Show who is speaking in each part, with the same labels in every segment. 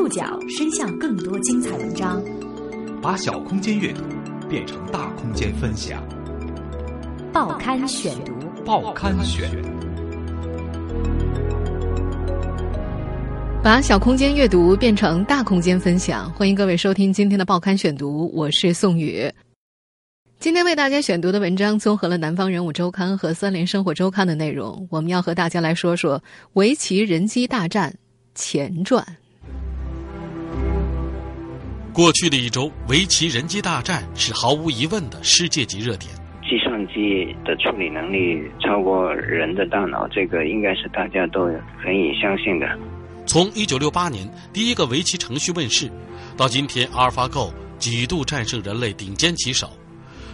Speaker 1: 触角伸向更多精彩文章，
Speaker 2: 把小空间阅读变成大空间分享。
Speaker 1: 报刊选读，
Speaker 2: 报刊选，
Speaker 3: 把小空间阅读变成大空间分享。欢迎各位收听今天的报刊选读，我是宋宇。今天为大家选读的文章综合了《南方人物周刊》和《三联生活周刊》的内容，我们要和大家来说说围棋人机大战前传。
Speaker 4: 过去的一周，围棋人机大战是毫无疑问的世界级热点。
Speaker 5: 计算机的处理能力超过人的大脑，这个应该是大家都可以相信的。
Speaker 4: 从一九六八年第一个围棋程序问世，到今天阿尔法狗几度战胜人类顶尖棋手，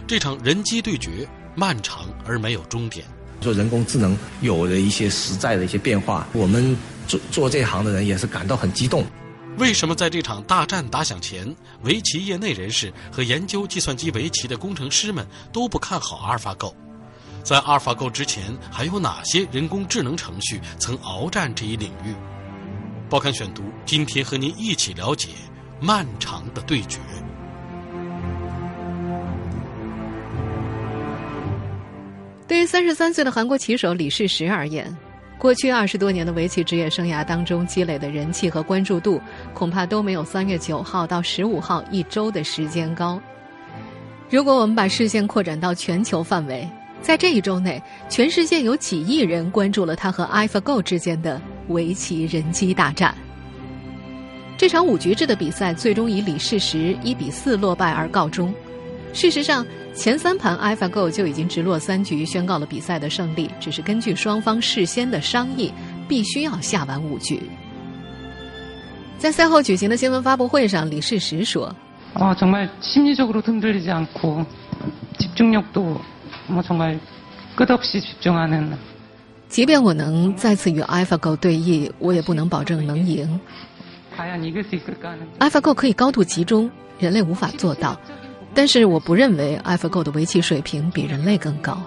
Speaker 4: 这场人机对决漫长而没有终点。
Speaker 6: 做人工智能有了一些实在的一些变化，我们做做这行的人也是感到很激动。
Speaker 4: 为什么在这场大战打响前，围棋业内人士和研究计算机围棋的工程师们都不看好阿尔法狗？在阿尔法狗之前，还有哪些人工智能程序曾鏖战这一领域？报刊选读今天和您一起了解漫长的对决。
Speaker 3: 对于三十三岁的韩国棋手李世石而言。过去二十多年的围棋职业生涯当中积累的人气和关注度，恐怕都没有三月九号到十五号一周的时间高。如果我们把视线扩展到全球范围，在这一周内，全世界有几亿人关注了他和 AlphaGo 之间的围棋人机大战。这场五局制的比赛最终以李世石一比四落败而告终。事实上，前三盘 AlphaGo 就已经直落三局宣告了比赛的胜利，只是根据双方事先的商议，必须要下完五局。在赛后举行的新闻发布会上，李世石说：“
Speaker 7: 啊，정말심리적으로흔들리지않고집중력도뭐정말끝없이집중하는
Speaker 3: 即便我能再次与 AlphaGo 对弈，我也不能保证能赢。AlphaGo 可以高度集中，人类无法做到。” 但是我不认为 AlphaGo 的围棋水平比人类更高。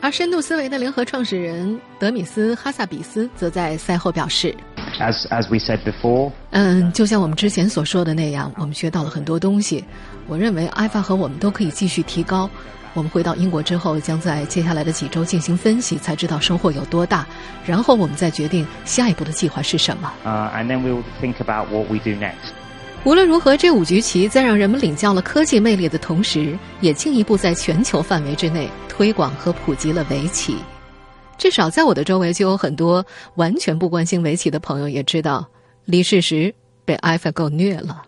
Speaker 3: 而深度思维的联合创始人德米斯·哈萨比斯则在赛后表示
Speaker 8: ：“As as we said before，
Speaker 3: 嗯，就像我们之前所说的那样，我们学到了很多东西。我认为 Alpha 和我们都可以继续提高。”我们回到英国之后，将在接下来的几周进行分析，才知道收获有多大。然后我们再决定下一步的计划是什么。
Speaker 8: Uh, and then we'll think about what we do next.
Speaker 3: 无论如何，这五局棋在让人们领教了科技魅力的同时，也进一步在全球范围之内推广和普及了围棋。至少在我的周围，就有很多完全不关心围棋的朋友也知道，李世石被 AlphaGo 虐了。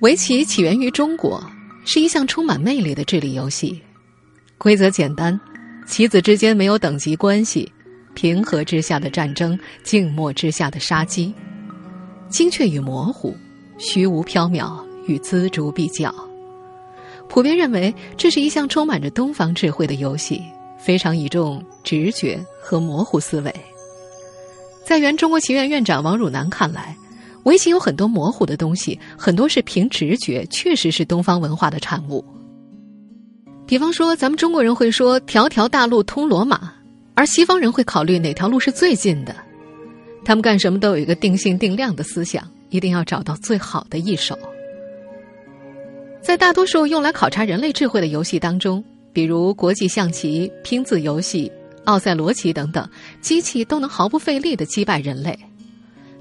Speaker 3: 围棋起源于中国，是一项充满魅力的智力游戏。规则简单，棋子之间没有等级关系，平和之下的战争，静默之下的杀机，精确与模糊，虚无缥缈与锱铢必较。普遍认为，这是一项充满着东方智慧的游戏，非常倚重直觉和模糊思维。在原中国棋院院长王汝南看来。围棋有很多模糊的东西，很多是凭直觉，确实是东方文化的产物。比方说，咱们中国人会说“条条大路通罗马”，而西方人会考虑哪条路是最近的。他们干什么都有一个定性定量的思想，一定要找到最好的一手。在大多数用来考察人类智慧的游戏当中，比如国际象棋、拼字游戏、奥赛罗棋等等，机器都能毫不费力的击败人类。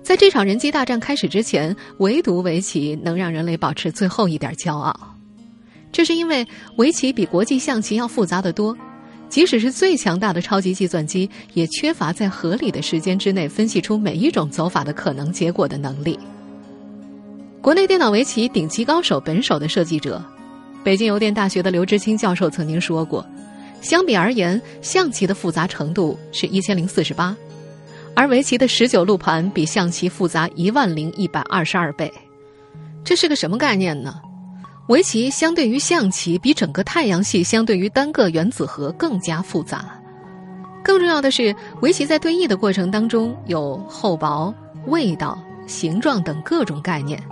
Speaker 3: 在这场人机大战开始之前，唯独围棋能让人类保持最后一点骄傲。这是因为围棋比国际象棋要复杂的多，即使是最强大的超级计算机，也缺乏在合理的时间之内分析出每一种走法的可能结果的能力。国内电脑围棋顶级高手本手的设计者，北京邮电大学的刘知清教授曾经说过：“相比而言，象棋的复杂程度是一千零四十八。”而围棋的十九路盘比象棋复杂一万零一百二十二倍，这是个什么概念呢？围棋相对于象棋，比整个太阳系相对于单个原子核更加复杂。更重要的是，围棋在对弈的过程当中有厚薄、味道、形状等各种概念，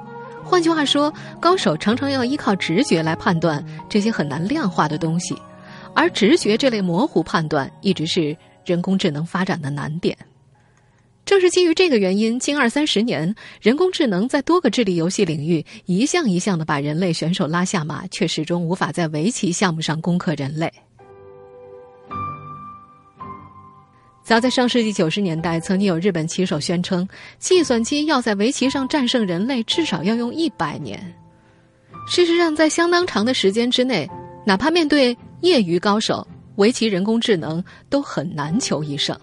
Speaker 3: 换句话说，高手常常要依靠直觉来判断这些很难量化的东西，而直觉这类模糊判断一直是人工智能发展的难点。正是基于这个原因，近二三十年，人工智能在多个智力游戏领域一项一项的把人类选手拉下马，却始终无法在围棋项目上攻克人类。早在上世纪九十年代，曾经有日本棋手宣称，计算机要在围棋上战胜人类，至少要用一百年。事实上，在相当长的时间之内，哪怕面对业余高手，围棋人工智能都很难求一胜。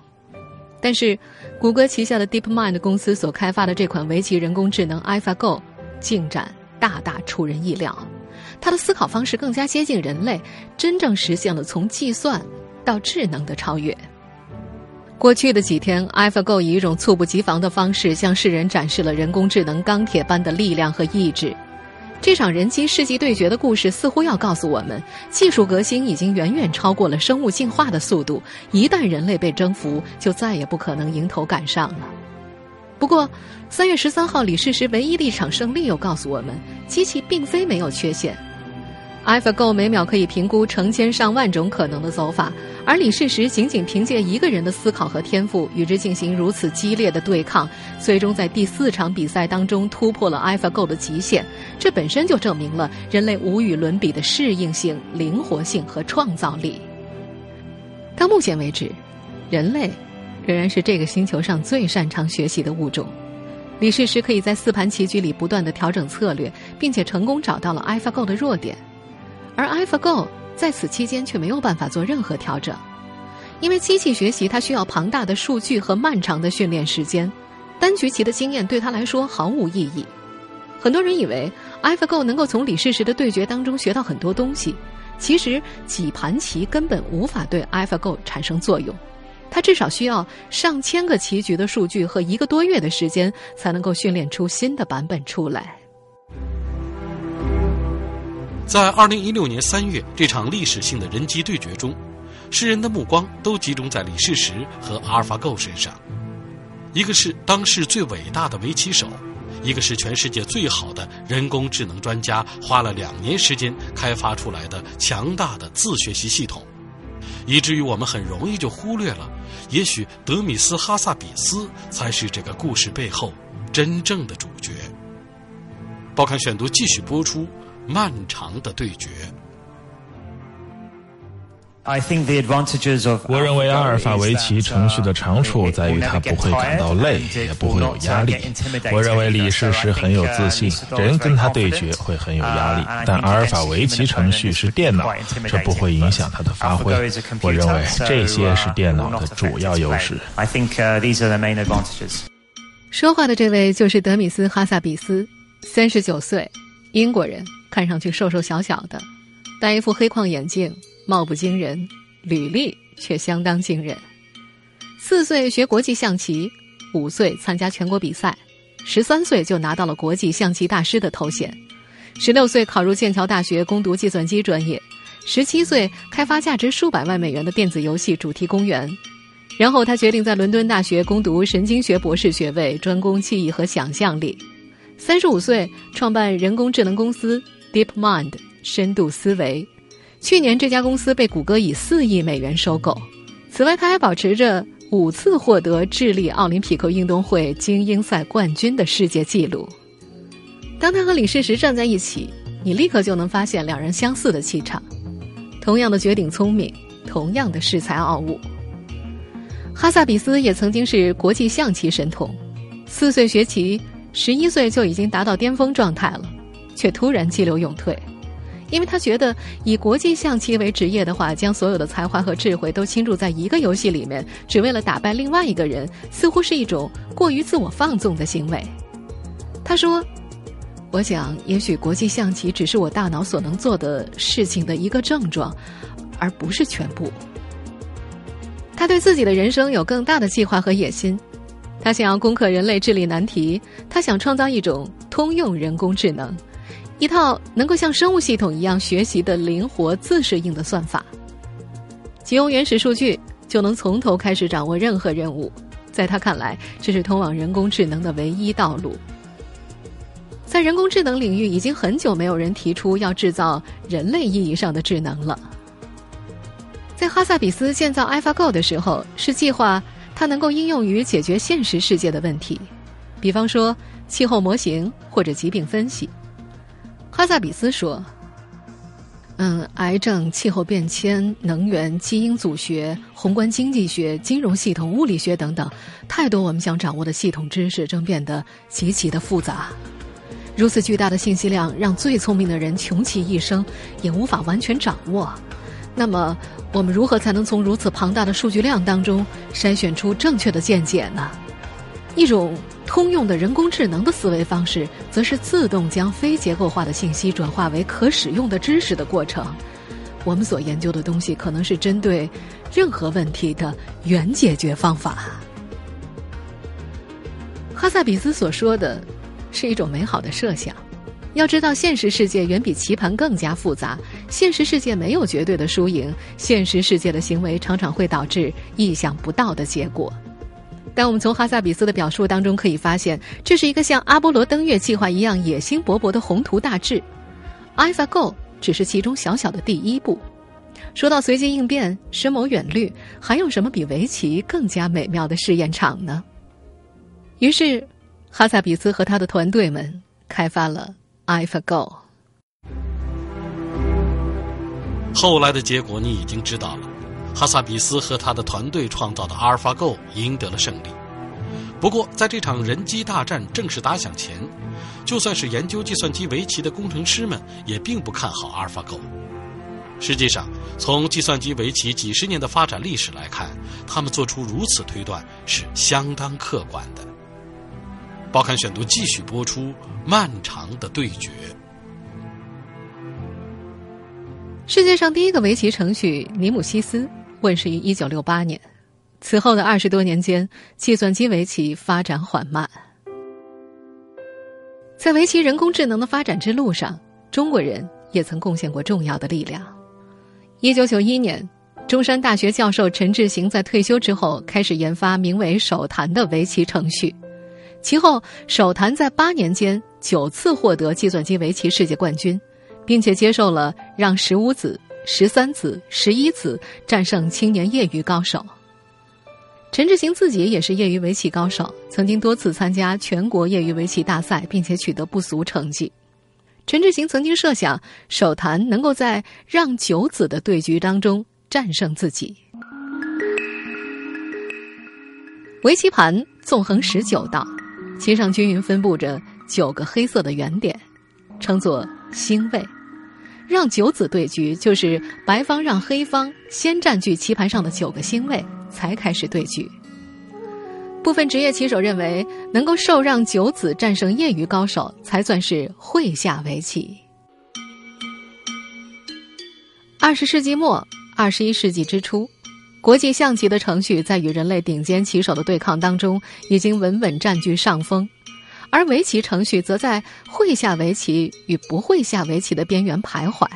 Speaker 3: 但是，谷歌旗下的 DeepMind 公司所开发的这款围棋人工智能 AlphaGo 进展大大出人意料，它的思考方式更加接近人类，真正实现了从计算到智能的超越。过去的几天，AlphaGo 以一种猝不及防的方式向世人展示了人工智能钢铁般的力量和意志。这场人机世纪对决的故事似乎要告诉我们，技术革新已经远远超过了生物进化的速度。一旦人类被征服，就再也不可能迎头赶上了。不过，三月十三号，李世石唯一的一场胜利又告诉我们，机器并非没有缺陷。AlphaGo 每秒可以评估成千上万种可能的走法，而李世石仅仅凭借一个人的思考和天赋与之进行如此激烈的对抗，最终在第四场比赛当中突破了 AlphaGo 的极限。这本身就证明了人类无与伦比的适应性、灵活性和创造力。到目前为止，人类仍然是这个星球上最擅长学习的物种。李世石可以在四盘棋局里不断的调整策略，并且成功找到了 AlphaGo 的弱点。而 AlphaGo 在此期间却没有办法做任何调整，因为机器学习它需要庞大的数据和漫长的训练时间，单局棋的经验对他来说毫无意义。很多人以为 AlphaGo 能够从李世石的对决当中学到很多东西，其实几盘棋根本无法对 AlphaGo 产生作用，它至少需要上千个棋局的数据和一个多月的时间才能够训练出新的版本出来。
Speaker 4: 在二零一六年三月这场历史性的人机对决中，世人的目光都集中在李世石和阿尔法狗身上。一个是当世最伟大的围棋手，一个是全世界最好的人工智能专家，花了两年时间开发出来的强大的自学习系统，以至于我们很容易就忽略了，也许德米斯·哈萨比斯才是这个故事背后真正的主角。报刊选读继续播出。漫长的对决。
Speaker 9: 我认为阿尔法围棋程序的长处在于它不会感到累，也不会有压力。我认为李世石很有自信，人跟他对决会很有压力。但阿尔法围棋程序是电脑，这不会影响他的发挥。我认为这些是电脑的主要优势。
Speaker 3: 说话的这位就是德米斯·哈萨比斯，三十九岁，英国人。看上去瘦瘦小小的，戴一副黑框眼镜，貌不惊人，履历却相当惊人。四岁学国际象棋，五岁参加全国比赛，十三岁就拿到了国际象棋大师的头衔，十六岁考入剑桥大学攻读计算机专业，十七岁开发价值数百万美元的电子游戏主题公园，然后他决定在伦敦大学攻读神经学博士学位，专攻记忆和想象力。三十五岁创办人工智能公司。DeepMind 深度思维，去年这家公司被谷歌以四亿美元收购。此外，他还保持着五次获得智利奥林匹克运动会精英赛冠军的世界纪录。当他和李世石站在一起，你立刻就能发现两人相似的气场，同样的绝顶聪明，同样的恃才傲物。哈萨比斯也曾经是国际象棋神童，四岁学棋，十一岁就已经达到巅峰状态了。却突然激流勇退，因为他觉得以国际象棋为职业的话，将所有的才华和智慧都倾注在一个游戏里面，只为了打败另外一个人，似乎是一种过于自我放纵的行为。他说：“我想，也许国际象棋只是我大脑所能做的事情的一个症状，而不是全部。”他对自己的人生有更大的计划和野心，他想要攻克人类智力难题，他想创造一种通用人工智能。一套能够像生物系统一样学习的灵活、自适应的算法，仅用原始数据就能从头开始掌握任何任务。在他看来，这是通往人工智能的唯一道路。在人工智能领域，已经很久没有人提出要制造人类意义上的智能了。在哈萨比斯建造 AlphaGo 的时候，是计划它能够应用于解决现实世界的问题，比方说气候模型或者疾病分析。哈萨比斯说：“嗯，癌症、气候变迁、能源、基因组学、宏观经济学、金融系统、物理学等等，太多我们想掌握的系统知识正变得极其的复杂。如此巨大的信息量，让最聪明的人穷其一生也无法完全掌握。那么，我们如何才能从如此庞大的数据量当中筛选出正确的见解呢？一种通用的人工智能的思维方式，则是自动将非结构化的信息转化为可使用的知识的过程。我们所研究的东西，可能是针对任何问题的原解决方法。哈萨比斯所说的，是一种美好的设想。要知道，现实世界远比棋盘更加复杂。现实世界没有绝对的输赢，现实世界的行为常常会导致意想不到的结果。但我们从哈萨比斯的表述当中可以发现，这是一个像阿波罗登月计划一样野心勃勃的宏图大志。AlphaGo 只是其中小小的第一步。说到随机应变、深谋远虑，还有什么比围棋更加美妙的试验场呢？于是，哈萨比斯和他的团队们开发了 AlphaGo。
Speaker 4: 后来的结果你已经知道了。哈萨比斯和他的团队创造的阿尔法 Go 赢得了胜利。不过，在这场人机大战正式打响前，就算是研究计算机围棋的工程师们，也并不看好阿尔法 Go。实际上，从计算机围棋几十年的发展历史来看，他们做出如此推断是相当客观的。报刊选读继续播出《漫长的对决》。
Speaker 3: 世界上第一个围棋程序尼姆西斯。问世于一九六八年，此后的二十多年间，计算机围棋发展缓慢。在围棋人工智能的发展之路上，中国人也曾贡献过重要的力量。一九九一年，中山大学教授陈志行在退休之后开始研发名为“手谈”的围棋程序，其后“手谈”在八年间九次获得计算机围棋世界冠军，并且接受了让十五子。十三子、十一子战胜青年业余高手。陈志行自己也是业余围棋高手，曾经多次参加全国业余围棋大赛，并且取得不俗成绩。陈志行曾经设想，手谈能够在让九子的对局当中战胜自己。围棋盘纵横十九道，其上均匀分布着九个黑色的圆点，称作星位。让九子对局，就是白方让黑方先占据棋盘上的九个星位，才开始对局。部分职业棋手认为，能够受让九子战胜业余高手，才算是会下围棋。二十世纪末，二十一世纪之初，国际象棋的程序在与人类顶尖棋手的对抗当中，已经稳稳占据上风。而围棋程序则在会下围棋与不会下围棋的边缘徘徊。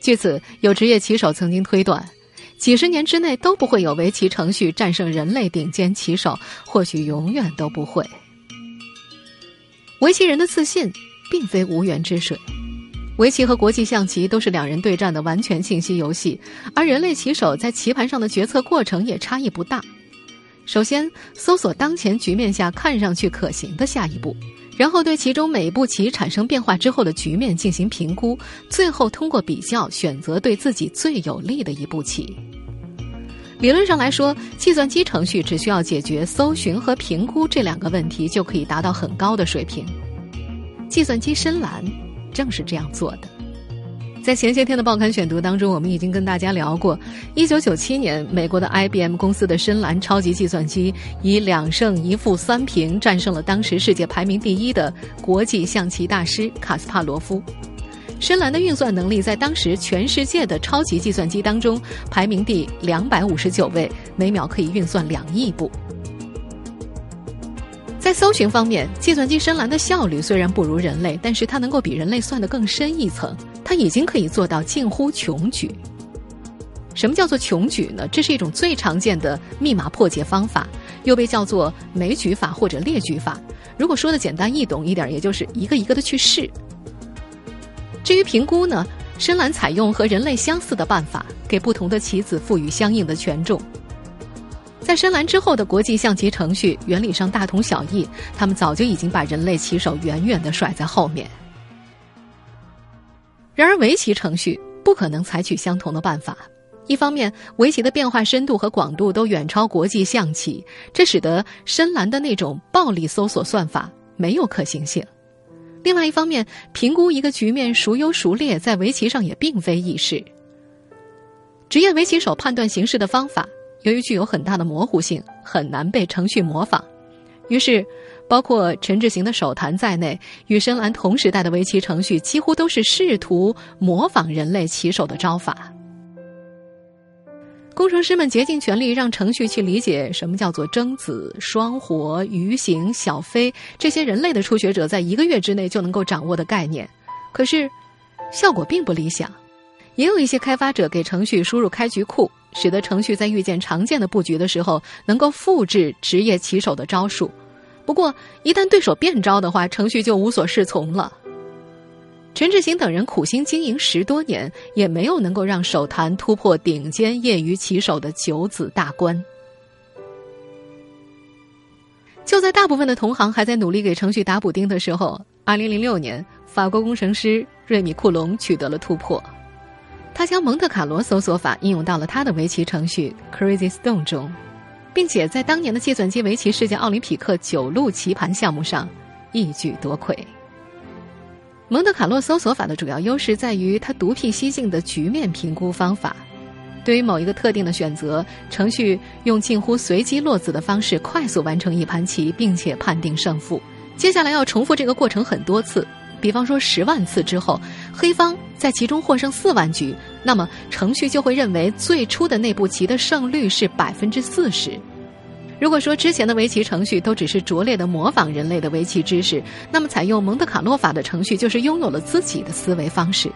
Speaker 3: 据此，有职业棋手曾经推断，几十年之内都不会有围棋程序战胜人类顶尖棋手，或许永远都不会。围棋人的自信并非无源之水，围棋和国际象棋都是两人对战的完全信息游戏，而人类棋手在棋盘上的决策过程也差异不大。首先，搜索当前局面下看上去可行的下一步，然后对其中每一步棋产生变化之后的局面进行评估，最后通过比较选择对自己最有利的一步棋。理论上来说，计算机程序只需要解决搜寻和评估这两个问题，就可以达到很高的水平。计算机深蓝正是这样做的。在前些天的报刊选读当中，我们已经跟大家聊过，一九九七年，美国的 IBM 公司的深蓝超级计算机以两胜一负三平战胜了当时世界排名第一的国际象棋大师卡斯帕罗夫。深蓝的运算能力在当时全世界的超级计算机当中排名第两百五十九位，每秒可以运算两亿步。在搜寻方面，计算机深蓝的效率虽然不如人类，但是它能够比人类算得更深一层。它已经可以做到近乎穷举。什么叫做穷举呢？这是一种最常见的密码破解方法，又被叫做枚举法或者列举法。如果说的简单易懂一点，也就是一个一个的去试。至于评估呢，深蓝采用和人类相似的办法，给不同的棋子赋予相应的权重。在深蓝之后的国际象棋程序，原理上大同小异，他们早就已经把人类棋手远远的甩在后面。然而，围棋程序不可能采取相同的办法。一方面，围棋的变化深度和广度都远超国际象棋，这使得深蓝的那种暴力搜索算法没有可行性；另外一方面，评估一个局面孰优孰劣，在围棋上也并非易事。职业围棋手判断形势的方法。由于具有很大的模糊性，很难被程序模仿，于是，包括陈志行的手谈在内，与深蓝同时代的围棋程序几乎都是试图模仿人类棋手的招法。工程师们竭尽全力让程序去理解什么叫做争子、双活、鱼形、小飞这些人类的初学者在一个月之内就能够掌握的概念，可是，效果并不理想。也有一些开发者给程序输入开局库。使得程序在遇见常见的布局的时候，能够复制职业棋手的招数。不过，一旦对手变招的话，程序就无所适从了。陈志行等人苦心经营十多年，也没有能够让手坛突破顶尖业余棋手的九子大关。就在大部分的同行还在努力给程序打补丁的时候，二零零六年，法国工程师瑞米库隆取得了突破。他将蒙特卡罗搜索法应用到了他的围棋程序 Crazy Stone 中，并且在当年的计算机围棋世界奥林匹克九路棋盘项目上一举夺魁。蒙特卡洛搜索法的主要优势在于它独辟蹊径的局面评估方法。对于某一个特定的选择，程序用近乎随机落子的方式快速完成一盘棋，并且判定胜负。接下来要重复这个过程很多次。比方说，十万次之后，黑方在其中获胜四万局，那么程序就会认为最初的那步棋的胜率是百分之四十。如果说之前的围棋程序都只是拙劣的模仿人类的围棋知识，那么采用蒙特卡洛法的程序就是拥有了自己的思维方式。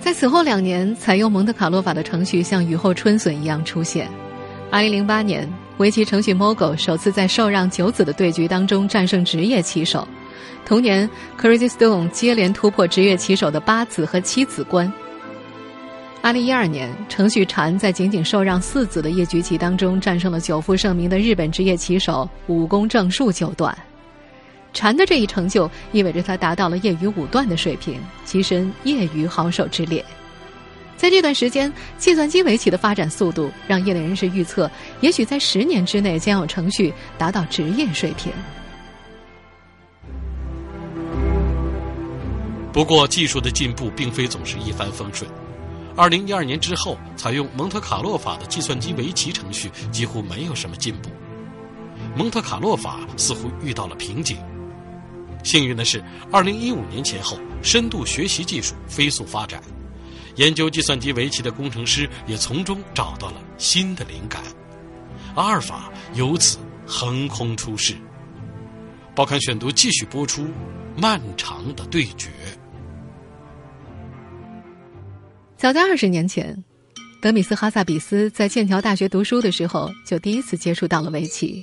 Speaker 3: 在此后两年，采用蒙特卡洛法的程序像雨后春笋一样出现。二零零八年，围棋程序 Mogo 首次在受让九子的对局当中战胜职业棋手。同年，Crazy Stone 接连突破职业棋手的八子和七子关。二零一二年，程序禅在仅仅受让四子的夜局棋当中，战胜了久负盛名的日本职业棋手武功正数九段。禅的这一成就，意味着他达到了业余五段的水平，跻身业余好手之列。在这段时间，计算机围棋的发展速度，让业内人士预测，也许在十年之内，将有程序达到职业水平。
Speaker 4: 不过，技术的进步并非总是一帆风顺。二零一二年之后，采用蒙特卡洛法的计算机围棋程序几乎没有什么进步。蒙特卡洛法似乎遇到了瓶颈。幸运的是，二零一五年前后，深度学习技术飞速发展，研究计算机围棋的工程师也从中找到了新的灵感，阿尔法由此横空出世。报刊选读继续播出。漫长的对决。
Speaker 3: 早在二十年前，德米斯·哈萨比斯在剑桥大学读书的时候，就第一次接触到了围棋。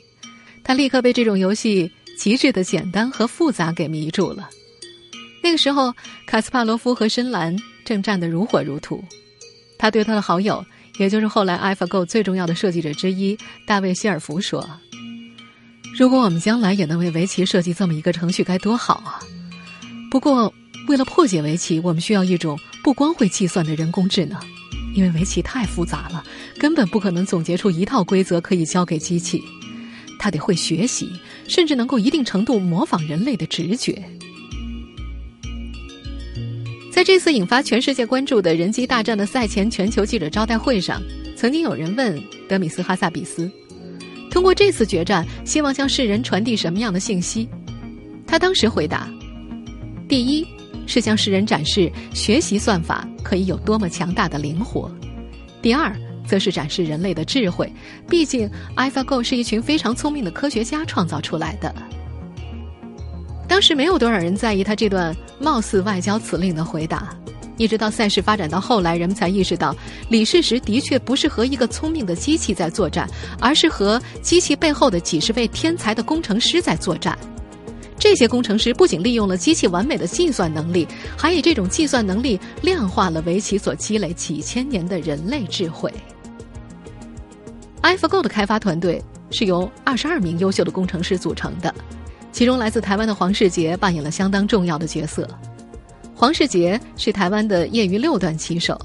Speaker 3: 他立刻被这种游戏极致的简单和复杂给迷住了。那个时候，卡斯帕罗夫和深蓝正战得如火如荼。他对他的好友，也就是后来 AlphaGo 最重要的设计者之一大卫·希尔弗说。如果我们将来也能为围棋设计这么一个程序，该多好啊！不过，为了破解围棋，我们需要一种不光会计算的人工智能，因为围棋太复杂了，根本不可能总结出一套规则可以交给机器。它得会学习，甚至能够一定程度模仿人类的直觉。在这次引发全世界关注的人机大战的赛前全球记者招待会上，曾经有人问德米斯·哈萨比斯。通过这次决战，希望向世人传递什么样的信息？他当时回答：第一，是向世人展示学习算法可以有多么强大的灵活；第二，则是展示人类的智慧。毕竟，AlphaGo 是一群非常聪明的科学家创造出来的。当时没有多少人在意他这段貌似外交辞令的回答。一直到赛事发展到后来，人们才意识到，李世石的确不是和一个聪明的机器在作战，而是和机器背后的几十位天才的工程师在作战。这些工程师不仅利用了机器完美的计算能力，还以这种计算能力量化了围棋所积累几千年的人类智慧。AlphaGo 的开发团队是由二十二名优秀的工程师组成的，其中来自台湾的黄世杰扮演了相当重要的角色。黄世杰是台湾的业余六段棋手，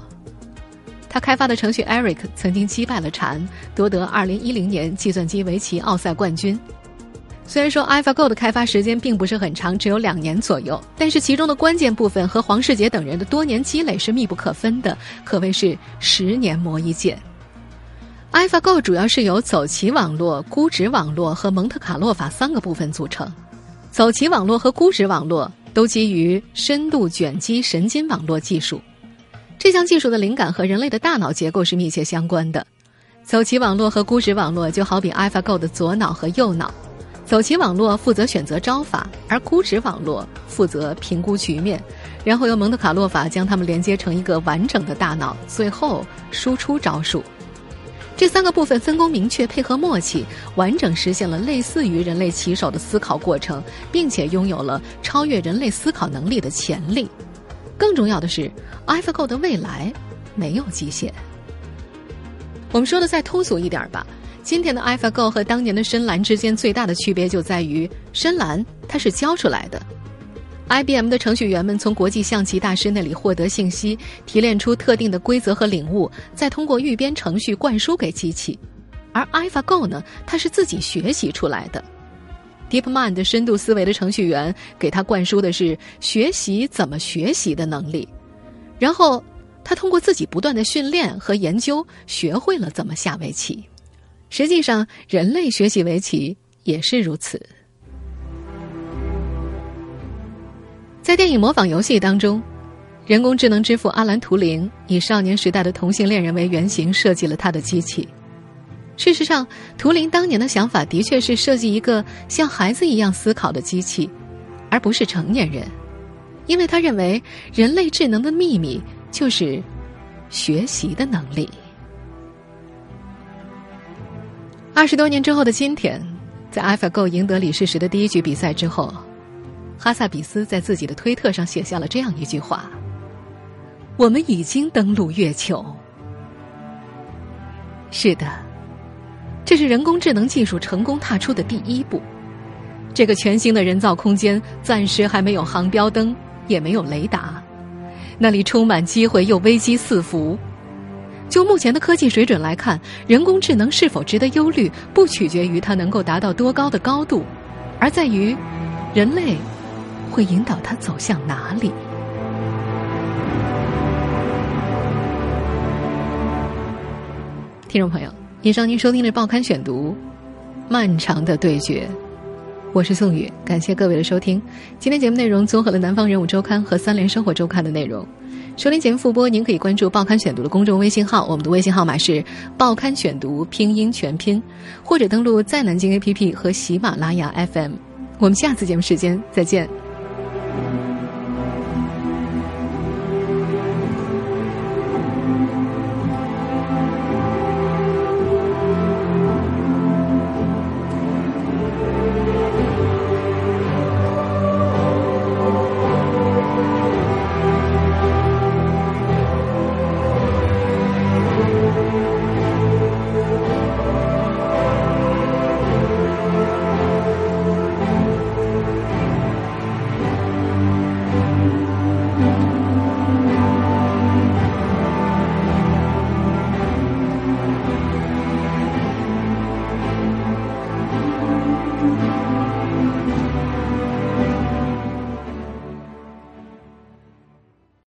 Speaker 3: 他开发的程序 Eric 曾经击败了蝉，夺得二零一零年计算机围棋奥赛冠军。虽然说 AlphaGo 的开发时间并不是很长，只有两年左右，但是其中的关键部分和黄世杰等人的多年积累是密不可分的，可谓是十年磨一剑。AlphaGo 主要是由走棋网络、估值网络和蒙特卡洛法三个部分组成。走棋网络和估值网络都基于深度卷积神经网络技术，这项技术的灵感和人类的大脑结构是密切相关的。走棋网络和估值网络就好比 AlphaGo 的左脑和右脑。走棋网络负责选择招法，而估值网络负责评估局面，然后由蒙特卡洛法将它们连接成一个完整的大脑，最后输出招数。这三个部分分工明确，配合默契，完整实现了类似于人类棋手的思考过程，并且拥有了超越人类思考能力的潜力。更重要的是，AlphaGo 的未来没有极限。我们说的再通俗一点吧。今天的 AlphaGo 和当年的深蓝之间最大的区别就在于，深蓝它是教出来的，IBM 的程序员们从国际象棋大师那里获得信息，提炼出特定的规则和领悟，再通过预编程序灌输给机器；而 AlphaGo 呢，它是自己学习出来的，DeepMind 深度思维的程序员给他灌输的是学习怎么学习的能力，然后他通过自己不断的训练和研究，学会了怎么下围棋。实际上，人类学习围棋也是如此。在电影模仿游戏当中，人工智能之父阿兰·图灵以少年时代的同性恋人为原型设计了他的机器。事实上，图灵当年的想法的确是设计一个像孩子一样思考的机器，而不是成年人，因为他认为人类智能的秘密就是学习的能力。二十多年之后的今天，在 AlphaGo 赢得李世石的第一局比赛之后，哈萨比斯在自己的推特上写下了这样一句话：“我们已经登陆月球。”是的，这是人工智能技术成功踏出的第一步。这个全新的人造空间暂时还没有航标灯，也没有雷达，那里充满机会又危机四伏。就目前的科技水准来看，人工智能是否值得忧虑，不取决于它能够达到多高的高度，而在于人类会引导它走向哪里。听众朋友，以上您收听的《报刊选读》，漫长的对决。我是宋宇，感谢各位的收听。今天节目内容综合了《南方人物周刊》和《三联生活周刊》的内容。收听节目复播，您可以关注《报刊选读》的公众微信号，我们的微信号码是“报刊选读”拼音全拼，或者登录在南京 APP 和喜马拉雅 FM。我们下次节目时间再见。